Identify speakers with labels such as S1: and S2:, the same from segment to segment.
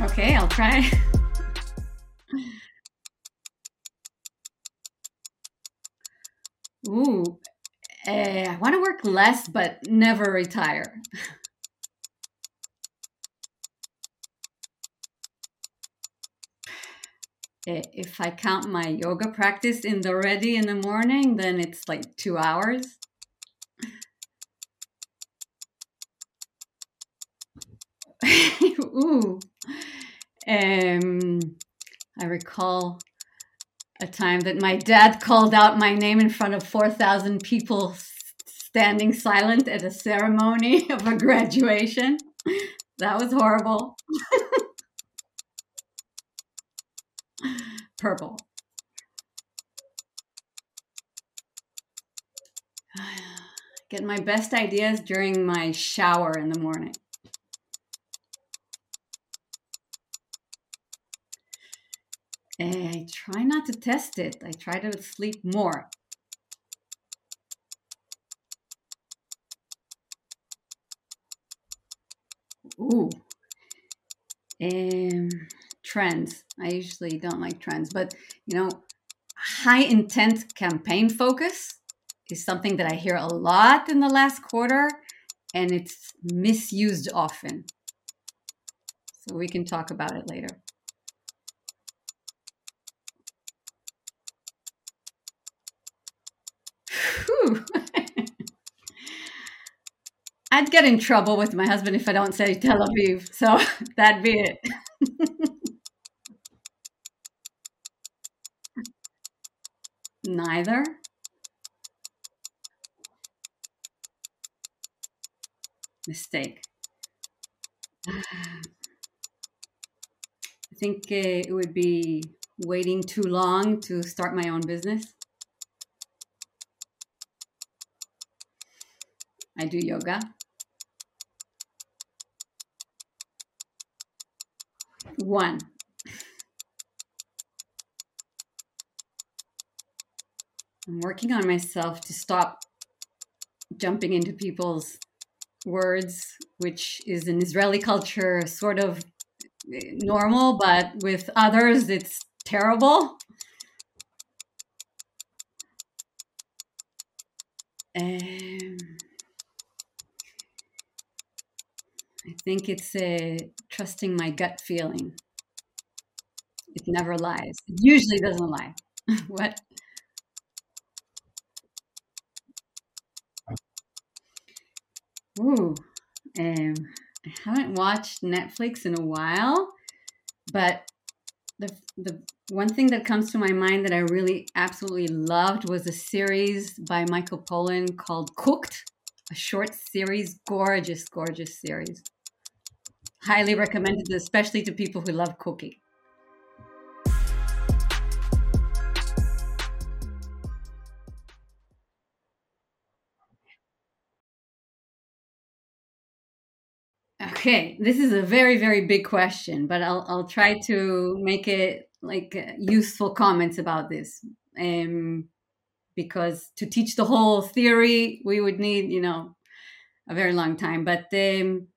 S1: Okay, I'll try. Ooh, eh, I want to work less but never retire. Eh, If I count my yoga practice in the ready in the morning, then it's like two hours. Ooh, um, I recall a time that my dad called out my name in front of 4,000 people standing silent at a ceremony of a graduation. That was horrible. Purple. Get my best ideas during my shower in the morning. I try not to test it. I try to sleep more. Ooh. Um, trends. I usually don't like trends, but you know, high intent campaign focus is something that I hear a lot in the last quarter and it's misused often. So we can talk about it later. I'd get in trouble with my husband if I don't say Tel Aviv. So that'd be it. Neither. Mistake. I think uh, it would be waiting too long to start my own business. I do yoga. One. I'm working on myself to stop jumping into people's words, which is in Israeli culture sort of eh, normal, but with others it's terrible. Um, think it's uh, trusting my gut feeling. It never lies. It usually doesn't lie. what? Ooh, um, I haven't watched Netflix in a while, but the the one thing that comes to my mind that I really absolutely loved was a series by Michael Pollan called Cooked, a short series, gorgeous, gorgeous series. Highly recommended, especially to people who love cooking. Okay, this is a very, very big question, but I'll I'll try to make it like uh, useful comments about this. Um, because to teach the whole theory, we would need, you know, a very long time. But um,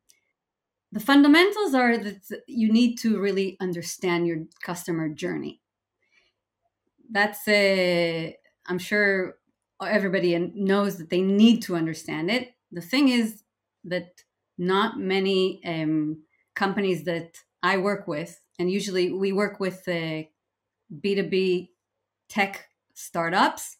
S1: the fundamentals are that you need to really understand your customer journey. That's a, I'm sure everybody knows that they need to understand it. The thing is that not many um, companies that I work with, and usually we work with uh, B2B tech startups,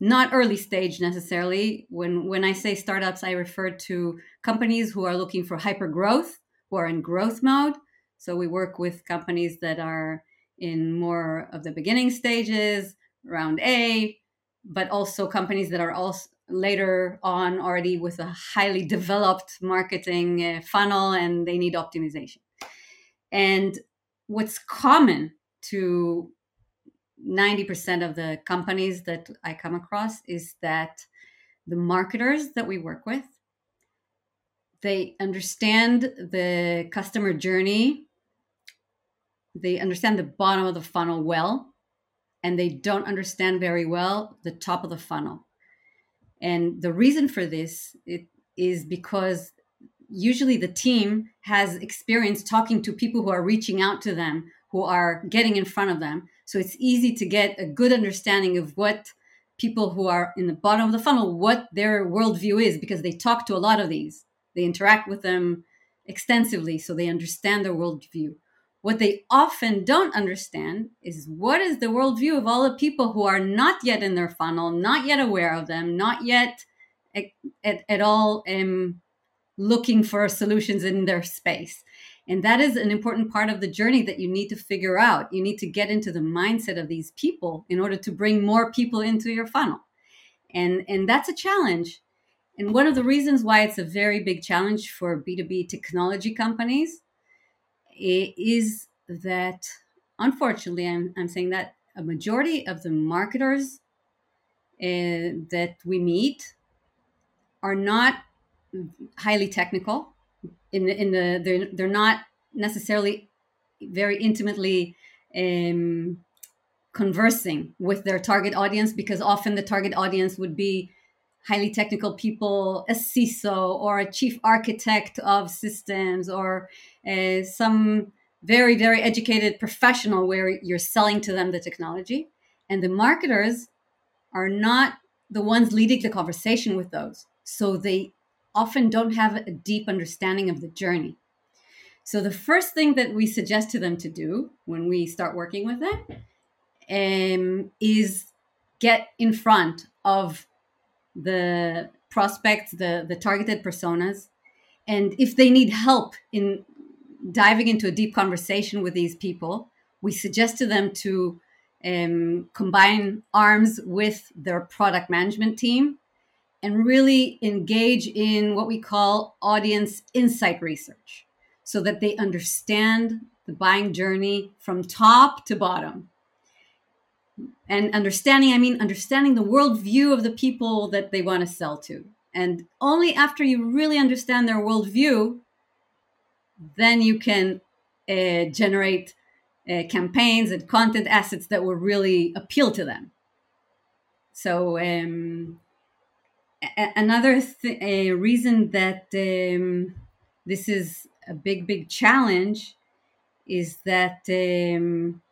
S1: not early stage necessarily. When when I say startups, I refer to companies who are looking for hyper growth, who are in growth mode. So we work with companies that are in more of the beginning stages, round A, but also companies that are also later on already with a highly developed marketing uh, funnel and they need optimization. And what's common to 90% of the companies that I come across is that the marketers that we work with they understand the customer journey they understand the bottom of the funnel well and they don't understand very well the top of the funnel and the reason for this is because usually the team has experience talking to people who are reaching out to them, who are getting in front of them. So it's easy to get a good understanding of what people who are in the bottom of the funnel, what their worldview is, because they talk to a lot of these. They interact with them extensively, so they understand their worldview. What they often don't understand is what is the worldview of all the people who are not yet in their funnel, not yet aware of them, not yet at, at, at all um, looking for solutions in their space. And that is an important part of the journey that you need to figure out. You need to get into the mindset of these people in order to bring more people into your funnel. And, and that's a challenge. And one of the reasons why it's a very big challenge for B2B technology companies is that unfortunately I'm, I'm saying that a majority of the marketers uh, that we meet are not highly technical in the, in the they're, they're not necessarily very intimately um, conversing with their target audience because often the target audience would be highly technical people, a CISO or a chief architect of systems or uh, some very, very educated professional where you're selling to them the technology. And the marketers are not the ones leading the conversation with those. So they often don't have a deep understanding of the journey. So the first thing that we suggest to them to do when we start working with them um, is get in front of the prospects, the the targeted personas, and if they need help in diving into a deep conversation with these people, we suggest to them to um, combine arms with their product management team and really engage in what we call audience insight research so that they understand the buying journey from top to bottom and understanding i mean understanding the worldview of the people that they want to sell to. And only after you really understand their worldview then you can uh, generate uh, campaigns and content assets that will really appeal to them. So um, a- another th- a reason that um, this is a big big challenge is that um,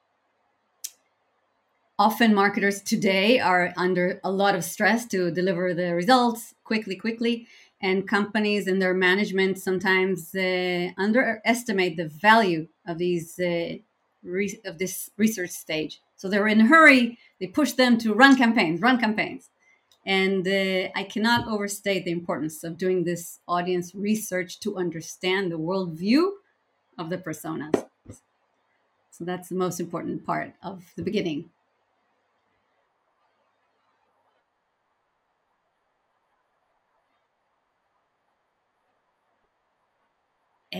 S1: often marketers today are under a lot of stress to deliver the results quickly quickly. And companies and their management sometimes uh, underestimate the value of these uh, re- of this research stage. So they're in a hurry. They push them to run campaigns run campaigns. And uh, i cannot overstate the importance of doing this audience research to understand the worldview of the personas. So that's the most important part of the beginning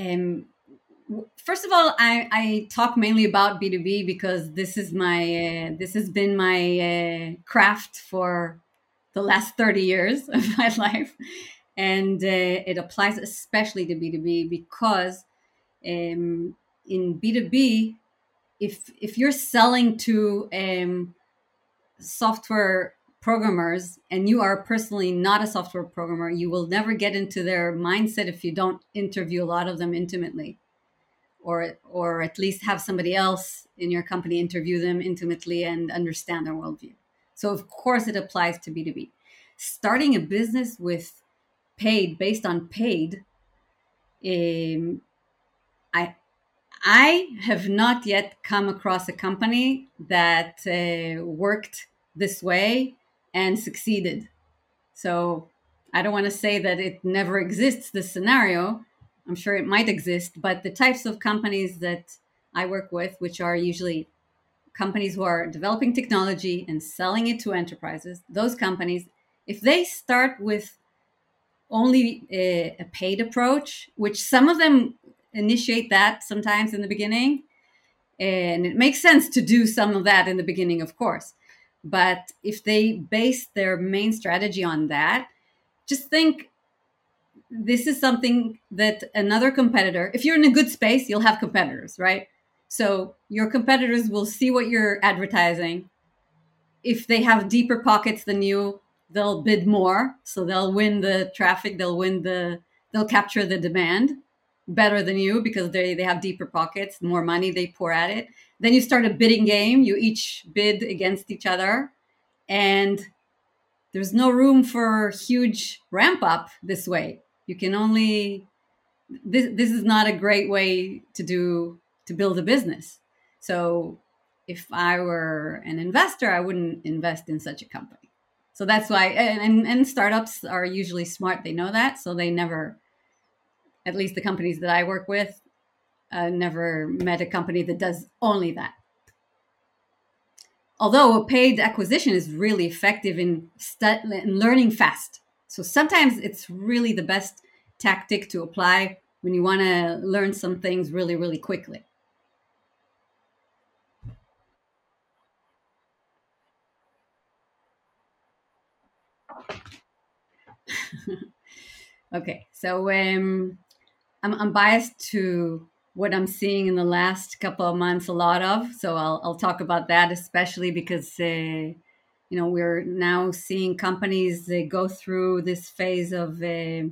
S1: Um, first of all, I, I, talk mainly about B two B because this is my uh, this has been my uh, craft for the last thirty years of my life, and uh, it applies especially to B two B because um, in B two B, if if you're selling to um, software programmers and you are personally not a software programmer, you will never get into their mindset if you don't interview a lot of them intimately or or at least have somebody else in your company interview them intimately and understand their worldview. So of course it applies to B2B. Starting a business with paid based on paid, um, I I have not yet come across a company that uh, worked this way and succeeded. So I don't want to say that it never exists, this scenario. I'm sure it might exist, but the types of companies that I work with, which are usually companies who are developing technology and selling it to enterprises, those companies, if they start with only a, a paid approach, which some of them initiate that sometimes in the beginning, and it makes sense to do some of that in the beginning, of course. But if they base their main strategy on that, just think this is something that another competitor, if you're in a good space, you'll have competitors, right? So your competitors will see what you're advertising. If they have deeper pockets than you, they'll bid more. So they'll win the traffic, they'll win the they'll capture the demand better than you because they, they have deeper pockets, more money they pour at it. Then you start a bidding game. You each bid against each other. And there's no room for huge ramp up this way. You can only this this is not a great way to do to build a business. So if I were an investor, I wouldn't invest in such a company. So that's why and, and, and startups are usually smart. They know that, so they never at least the companies that I work with, uh, never met a company that does only that. Although a paid acquisition is really effective in, stu- in learning fast. So sometimes it's really the best tactic to apply when you want to learn some things really, really quickly. okay, so um, I'm, I'm biased to what I'm seeing in the last couple of months a lot of. So I'll, I'll talk about that, especially because, uh, you know, we're now seeing companies uh, go through this phase of uh,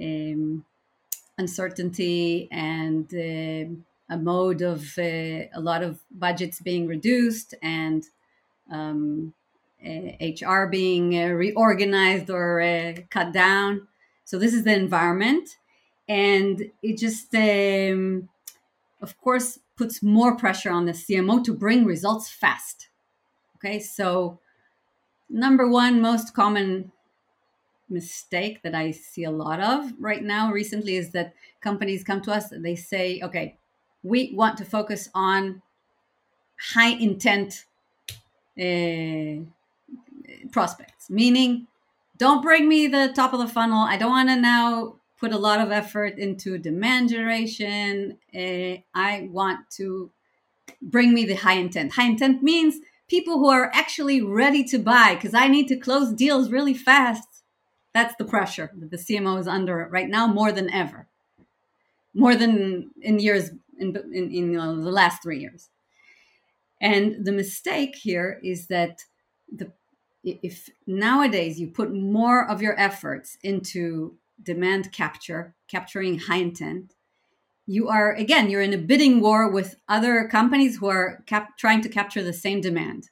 S1: um, uncertainty and uh, a mode of uh, a lot of budgets being reduced and um, HR uh, being reorganized or cut down. So this is the environment and it just um, of course puts more pressure on the cmo to bring results fast. Okay so number one most common mistake that i see a lot of right now recently is that companies come to us they say okay we want to focus on high intent uh, prospects. Meaning don't bring me the top of the funnel. I don't want to now put a lot of effort into demand generation. Uh, I want to bring me the high intent. High intent means people who are actually ready to buy because I need to close deals really fast. That's the pressure that the CMO is under right now more than ever, more than in years in in, in the last three years. And the mistake here is that the if nowadays you put more of your efforts into demand capture, capturing high intent, you are again you're in a bidding war with other companies who are cap- trying to capture the same demand,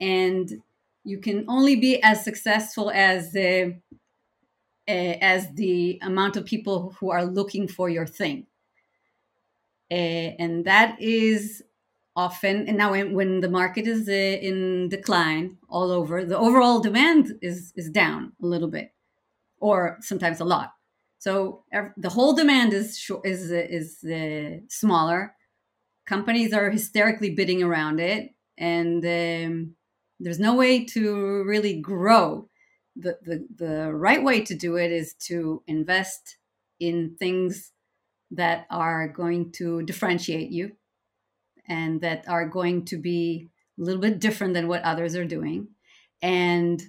S1: and you can only be as successful as the uh, as the amount of people who are looking for your thing. Uh, and that is often and now when, when the market is uh, in decline all over the overall demand is is down a little bit or sometimes a lot. So the whole demand is is is uh, smaller. Companies are hysterically bidding around it, and um, there's no way to really grow. The, the the right way to do it is to invest in things that are going to differentiate you and that are going to be a little bit different than what others are doing and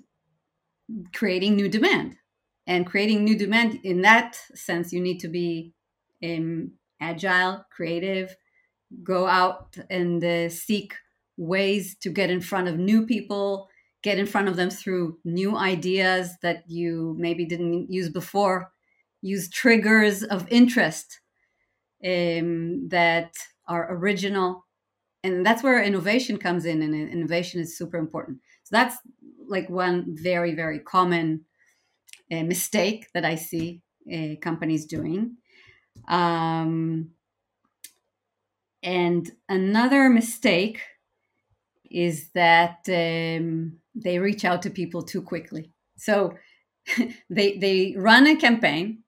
S1: creating new demand and creating new demand. In that sense you need to be um, agile creative go out and uh, seek ways to get in front of new people get in front of them through new ideas that you maybe didn't use before. Use triggers of interest um, that are original. And that's where innovation comes in and innovation is super important. So that's like one very very common a mistake that I see uh, companies doing. Um, and another mistake is that um, they reach out to people too quickly. So they they run a campaign,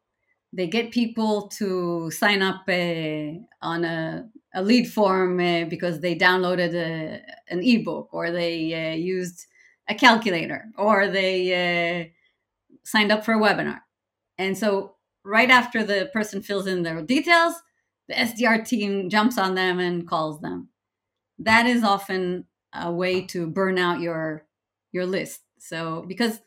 S1: they get people to sign up uh, on a, a, lead form uh, because they downloaded a, an ebook or they uh, used a calculator or they uh, signed up for a webinar. And so right after the person fills in their details, the SDR team jumps on them and calls them. That is often a way to burn out your your list. So because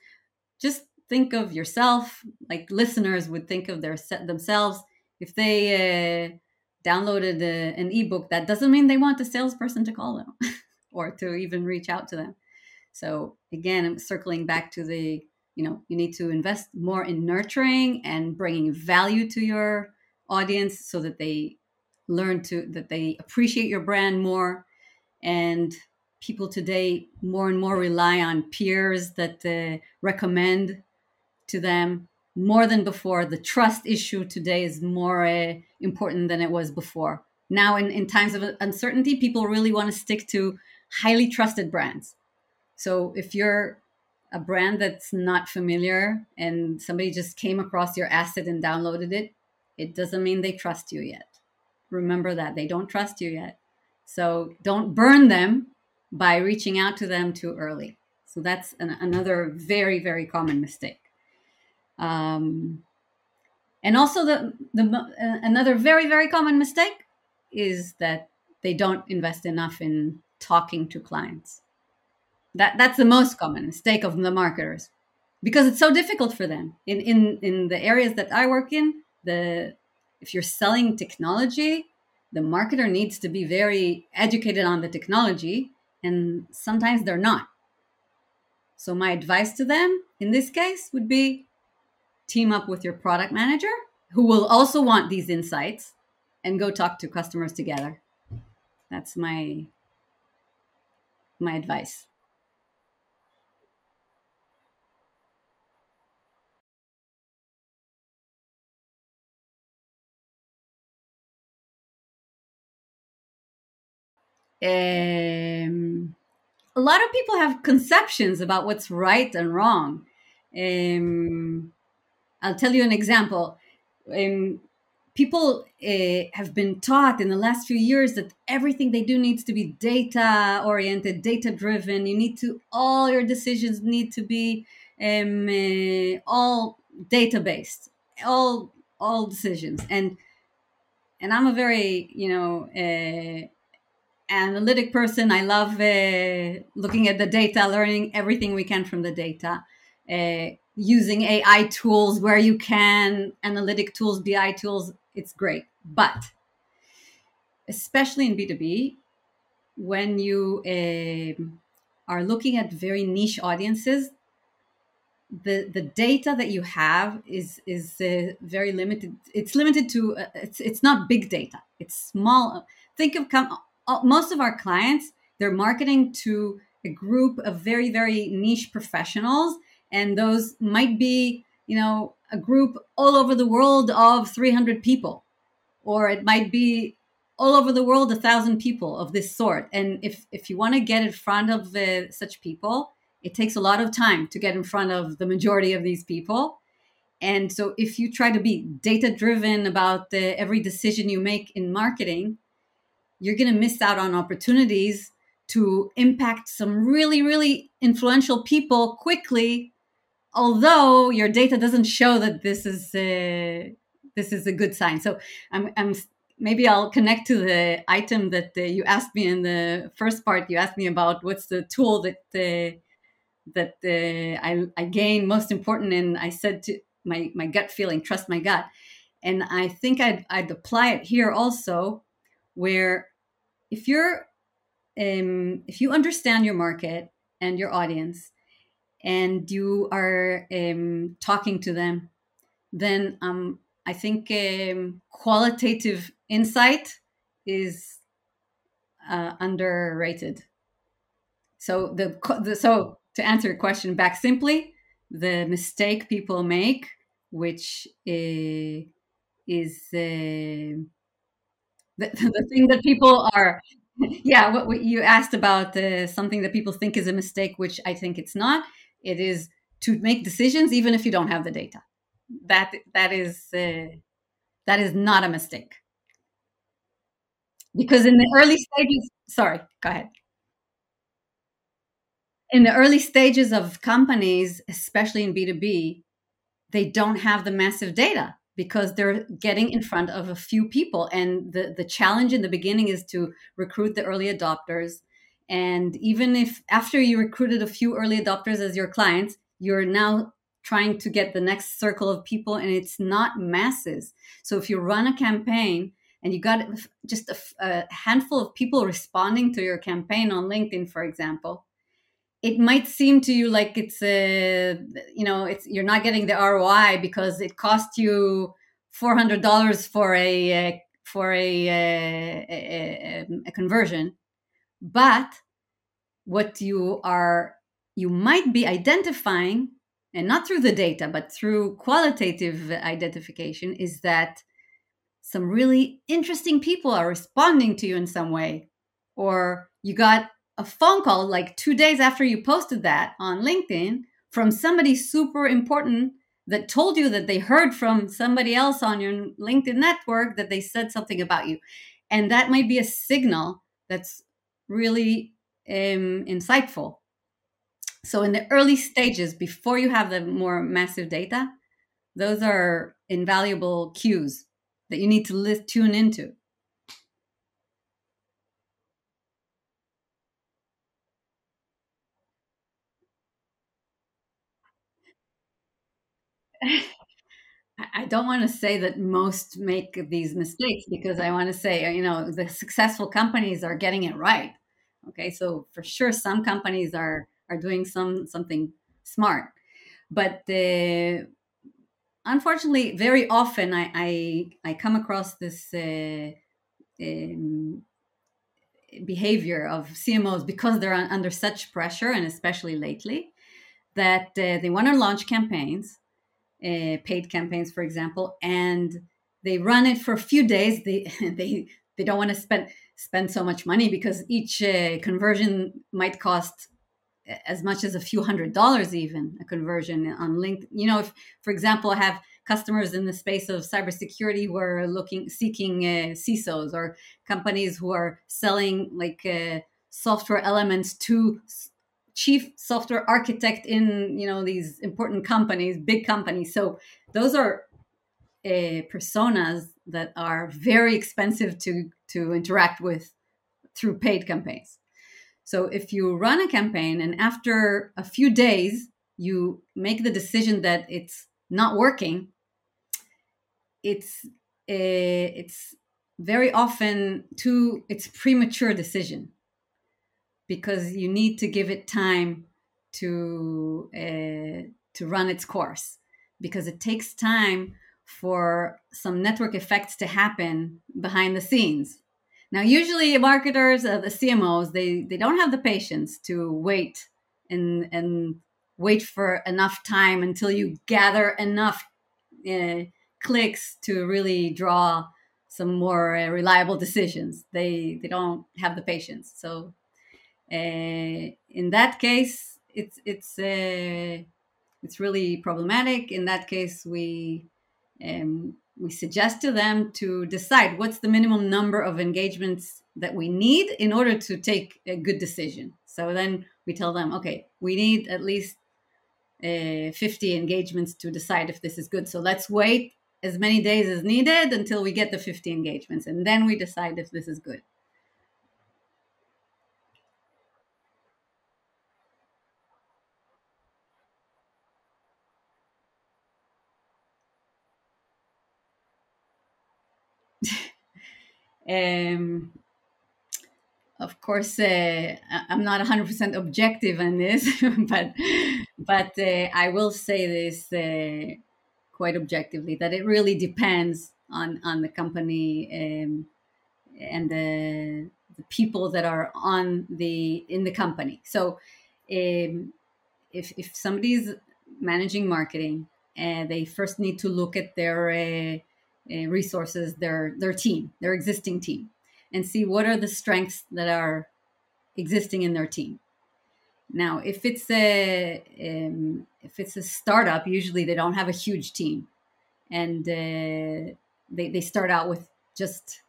S1: just think of yourself, like listeners would think of their themselves. If they uh, downloaded a, an ebook, that doesn't mean they want the salesperson to call them or to even reach out to them. So again, I'm circling back to the you know you need to invest more in nurturing and bringing value to your audience so that they learn to that they appreciate your brand more. And people today more and more rely on peers that uh, recommend to them more than before. The trust issue today is more uh, important than it was before. Now in, in times of uncertainty people really want to stick to highly trusted brands. So if you're a brand that's not familiar and somebody just came across your asset and downloaded it it doesn't mean they trust you yet. Remember that. They don't trust you yet. So don't burn them by reaching out to them too early. So that's an, another very very common mistake. Um, and also the, the uh, another very very common mistake is that they don't invest enough in talking to clients that that's the most common mistake of the marketers. Because it's so difficult for them. In in in the areas that i work in the if you're selling technology the marketer needs to be very educated on the technology and sometimes they're not. So my advice to them in this case would be team up with your product manager who will also want these insights and go talk to customers together. That's my my advice um, a lot of people have conceptions about what's right and wrong. Um, I'll tell you an example. Um, people uh, have been taught in the last few years that everything they do needs to be data oriented, data driven. You need to, all your decisions need to be um, uh, all data based, all all decisions. And and I'm a very you know uh, analytic person. I love uh, looking at the data, learning everything we can from the data, uh, using AI tools where you can, analytic tools, BI tools. It's great. But especially in B2B, when you uh, are looking at very niche audiences, the the data that you have is is uh, very limited. It's limited to uh, it's it's not big data. It's small. Think of com- most of our clients they're marketing to a group of very very niche professionals and those might be you know a group all over the world of 300 people or it might be all over the world a thousand people of this sort. And if if you want to get in front of uh, such people it takes a lot of time to get in front of the majority of these people. And so if you try to be data driven about the, every decision you make in marketing you're going to miss out on opportunities to impact some really, really influential people quickly. Although your data doesn't show that this is a, this is a good sign. So I'm, I'm maybe I'll connect to the item that uh, you asked me in the first part. You asked me about what's the tool that uh, that uh, I, I gain most important, and I said to my my gut feeling, trust my gut, and I think I'd I'd apply it here also where if you're um, if you understand your market and your audience and you are um, talking to them then um, i think um, qualitative insight is uh, underrated. So the, the so to answer your question back simply the mistake people make which uh, is uh, the, the thing that people are yeah what, what you asked about uh, something that people think is a mistake which i think it's not. It is to make decisions even if you don't have the data. That that is uh, that is not a mistake. Because in the early stages sorry go ahead. In the early stages of companies especially in b2b they don't have the massive data because they're getting in front of a few people. And the the challenge in the beginning is to recruit the early adopters. And even if after you recruited a few early adopters as your clients you're now trying to get the next circle of people and it's not masses. So if you run a campaign and you got just a, a handful of people responding to your campaign on linkedin for example it might seem to you like it's a you know it's you're not getting the ROI because it cost you four hundred dollars for a, a, for a, a, um, a conversion, but what you are you might be identifying and not through the data but through qualitative identification is that some really interesting people are responding to you in some way. Or you got a phone call like two days after you posted that on LinkedIn from somebody super important that told you that they heard from somebody else on your LinkedIn network that they said something about you. And that might be a signal that's really um, insightful. So, in the early stages, before you have the more massive data, those are invaluable cues that you need to list, tune into. I don't want to say that most make these mistakes because I want to say, you know, the successful companies are getting it right. Okay, so for sure, some companies are are doing some something smart, but unfortunately, very often I I, I come across this uh, um, behavior of CMOs because they're under such pressure, and especially lately, that uh, they want to launch campaigns uh, paid campaigns, for example, and they run it for a few days. They they they don't want to spend spend so much money because each uh, conversion might cost as much as a few hundred dollars even a conversion on LinkedIn. You know, if for example, I have customers in the space of cybersecurity who are looking seeking uh, CISOs or companies who are selling like uh, software elements to chief software architect in you know these important companies big companies. So those are uh, personas that are very expensive to to interact with through paid campaigns. So if you run a campaign and after a few days you make the decision that it's not working it's uh, it's very often too it's premature decision because you need to give it time to uh, to run its course because it takes time for some network effects to happen behind the scenes. Now usually marketers uh, the cmos they they don't have the patience to wait and and wait for enough time until you gather enough uh, clicks to really draw some more uh, reliable decisions. They they don't have the patience. So in that case, it's it's uh, it's really problematic. In that case, we um, we suggest to them to decide what's the minimum number of engagements that we need in order to take a good decision. So then we tell them, okay, we need at least uh, 50 engagements to decide if this is good. So let's wait as many days as needed until we get the 50 engagements, and then we decide if this is good. Um, of course, uh, I'm not 100% objective on this, but but uh, I will say this uh, quite objectively that it really depends on on the company um, and the, the people that are on the in the company. So, um, if if somebody's managing marketing, uh, they first need to look at their resources their their team, their existing team, and see what are the strengths that are existing in their team. Now, if it's a um, if it's a startup, usually they don't have a huge team, and uh, they they start out with just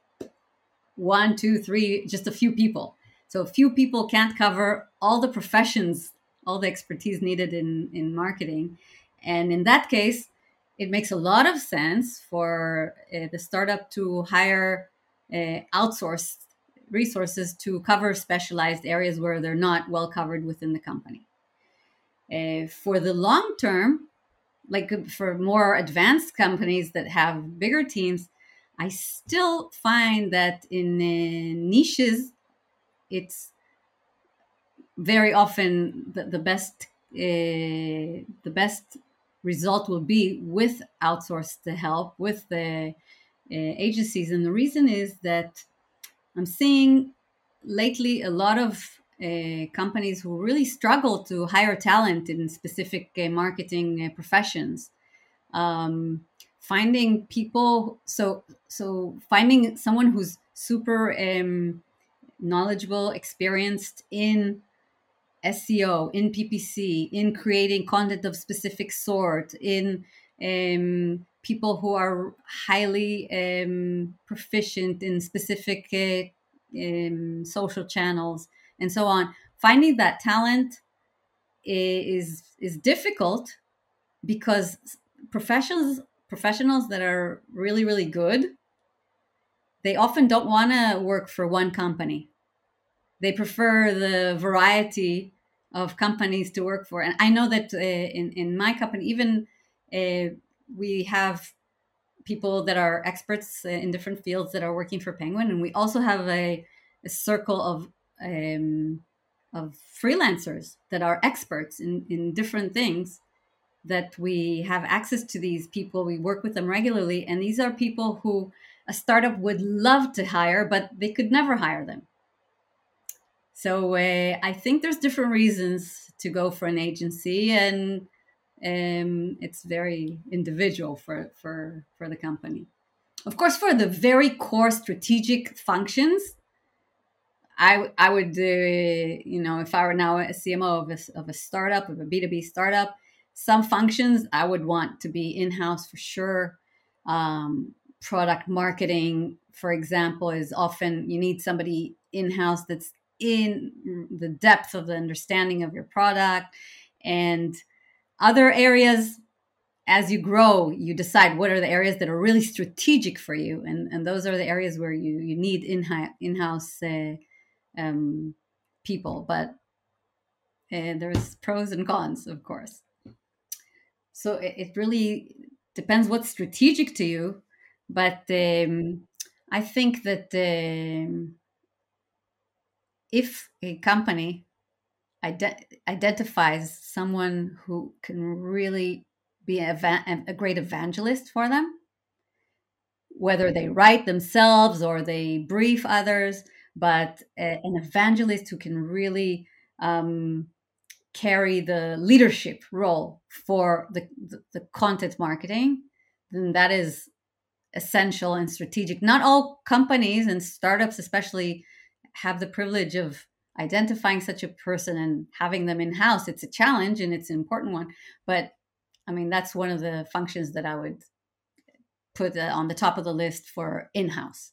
S1: one, two, three, just a few people. So a few people can't cover all the professions, all the expertise needed in in marketing, and in that case, it makes a lot of sense for uh, the startup to hire uh, outsourced resources to cover specialized areas where they're not well covered within the company. Uh, for the long term, like for more advanced companies that have bigger teams, I still find that in niches, it's very often the, the best the best result will be with outsourced help with the uh, agencies. And the reason is that i'm seeing lately a lot of uh, companies who really struggle to hire talent in specific uh, marketing uh, professions. Um, finding people so so finding someone who's super um, knowledgeable experienced in SEO, in PPC, in creating content of specific sort, in um, people who are highly um, proficient in specific uh, um, social channels, and so on. Finding that talent is is difficult because professionals professionals that are really really good they often don't want to work for one company they prefer the variety of companies to work for. And I know that uh, in in my company, even uh, we have people that are experts uh, in different fields that are working for Penguin, and we also have a, a circle of um, of freelancers that are experts in in different things. That we have access to these people, we work with them regularly, and these are people who a startup would love to hire, but they could never hire them so uh, I think there's different reasons to go for an agency, and um, it's very individual for for for the company. Of course, for the very core strategic functions, I I would uh, you know if I were now a CMO of a, of a startup of a B two B startup, some functions I would want to be in house for sure. Um, product marketing, for example, is often you need somebody in house that's in the depth of the understanding of your product and other areas as you grow you decide what are the areas that are really strategic for you. And, and those are the areas where you, you need in, in-house uh, um, people. But uh, there's pros and cons of course. So it, it, really depends what's strategic to you. But um, i think that um, if a company ide- identifies someone who can really be a, a great evangelist for them, whether they write themselves or they brief others, but a, an evangelist who can really um, carry the leadership role for the, the, the, content marketing, then that is essential and strategic. Not all companies and startups, especially, have the privilege of identifying such a person and having them in house it's a challenge and it's an important one. But i mean that's one of the functions that i would put uh, on the top of the list for in house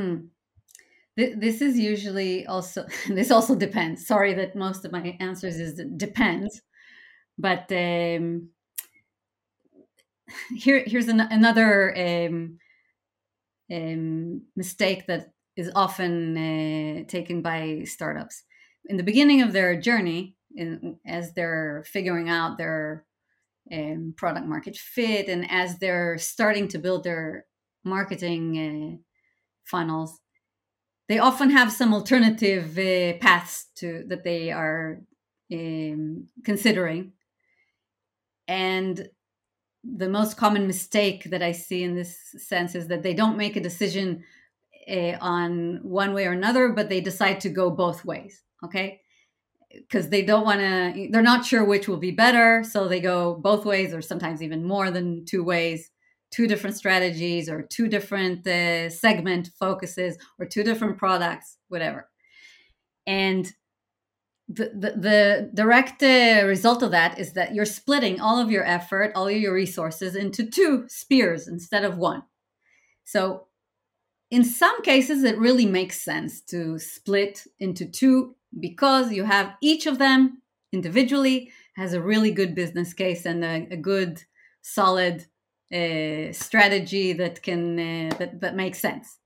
S1: hmm. this is usually also this also depends. Sorry that most of my answers is depends. But um, here here's an, another um, um, mistake that is often uh, taken by startups. In the beginning of their journey in, as they're figuring out their um, product market fit and as they're starting to build their marketing uh, funnels they often have some alternative uh, paths to that they are um, considering. And the most common mistake that I see in this sense is that they don't make a decision uh, on one way or another, but they decide to go both ways. Okay. Because they don't want to, they're not sure which will be better. So they go both ways, or sometimes even more than two ways, two different strategies, or two different uh, segment focuses, or two different products, whatever. And the, the, direct uh, result of that is that you're splitting all of your effort, all of your resources into two spears instead of one. So, in some cases, it really makes sense to split into two because you have each of them individually has a really good business case and a, a good, solid uh, strategy that can uh, that that makes sense.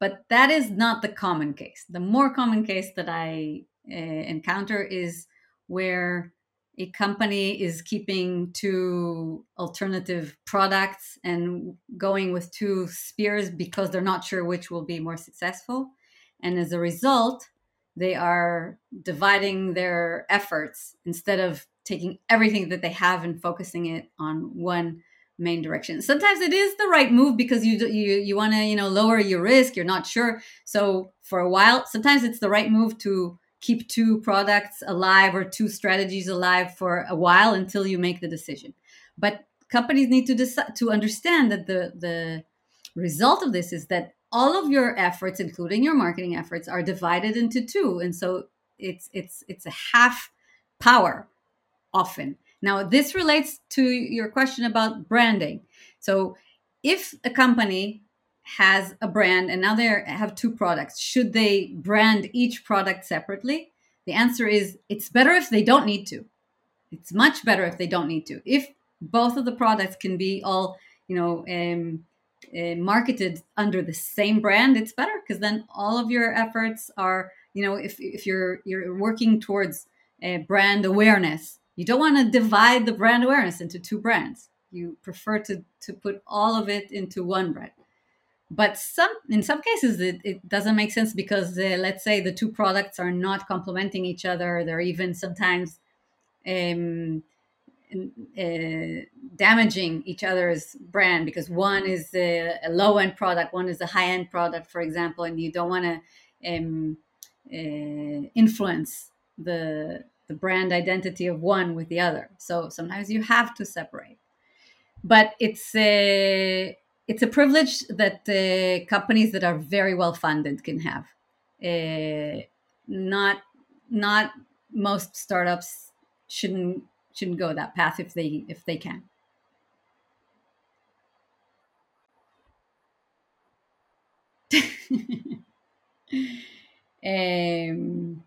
S1: But that is not the common case. The more common case that I uh, encounter is where a company is keeping two alternative products and going with two spears because they're not sure which will be more successful. And as a result, they are dividing their efforts instead of taking everything that they have and focusing it on one main direction. Sometimes it is the right move because you you you want to you know lower your risk. You're not sure, so for a while, sometimes it's the right move to keep two products alive or two strategies alive for a while until you make the decision. But companies need to decide to understand that the the result of this is that all of your efforts, including your marketing efforts, are divided into two, and so it's it's it's a half power often now, this relates to your question about branding. So, if a company has a brand and now they have two products, should they brand each product separately? The answer is it's better if they don't need to. It's much better if they don't need to. If both of the products can be all, you know, um, uh, marketed under the same brand, it's better because then all of your efforts are, you know, if, if you're you're working towards uh, brand awareness, you don't want to divide the brand awareness into two brands. You prefer to, to put all of it into one brand. But some in some cases it, it doesn't make sense because uh, let's say the two products are not complementing each other. They're even sometimes um, uh, damaging each other's brand because one is a, a low end product, one is a high end product, for example, and you don't want to um, uh, influence the the brand identity of one with the other. So sometimes you have to separate. But it's a it's a privilege that the companies that are very well funded can have. Uh, not not most startups shouldn't shouldn't go that path if they if they can. um,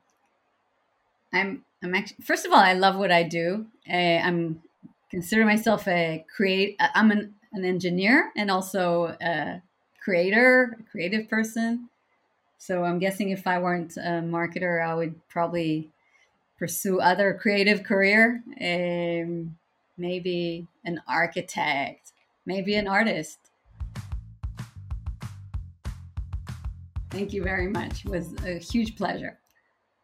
S1: I'm I'm actually first of all, I love what I do. Uh, I'm consider myself a create. I'm an, an engineer and also a creator, a creative person. So I'm guessing if I weren't a marketer, I would probably pursue other creative career. Um, maybe an architect, maybe an artist. Thank you very much. It was a huge pleasure.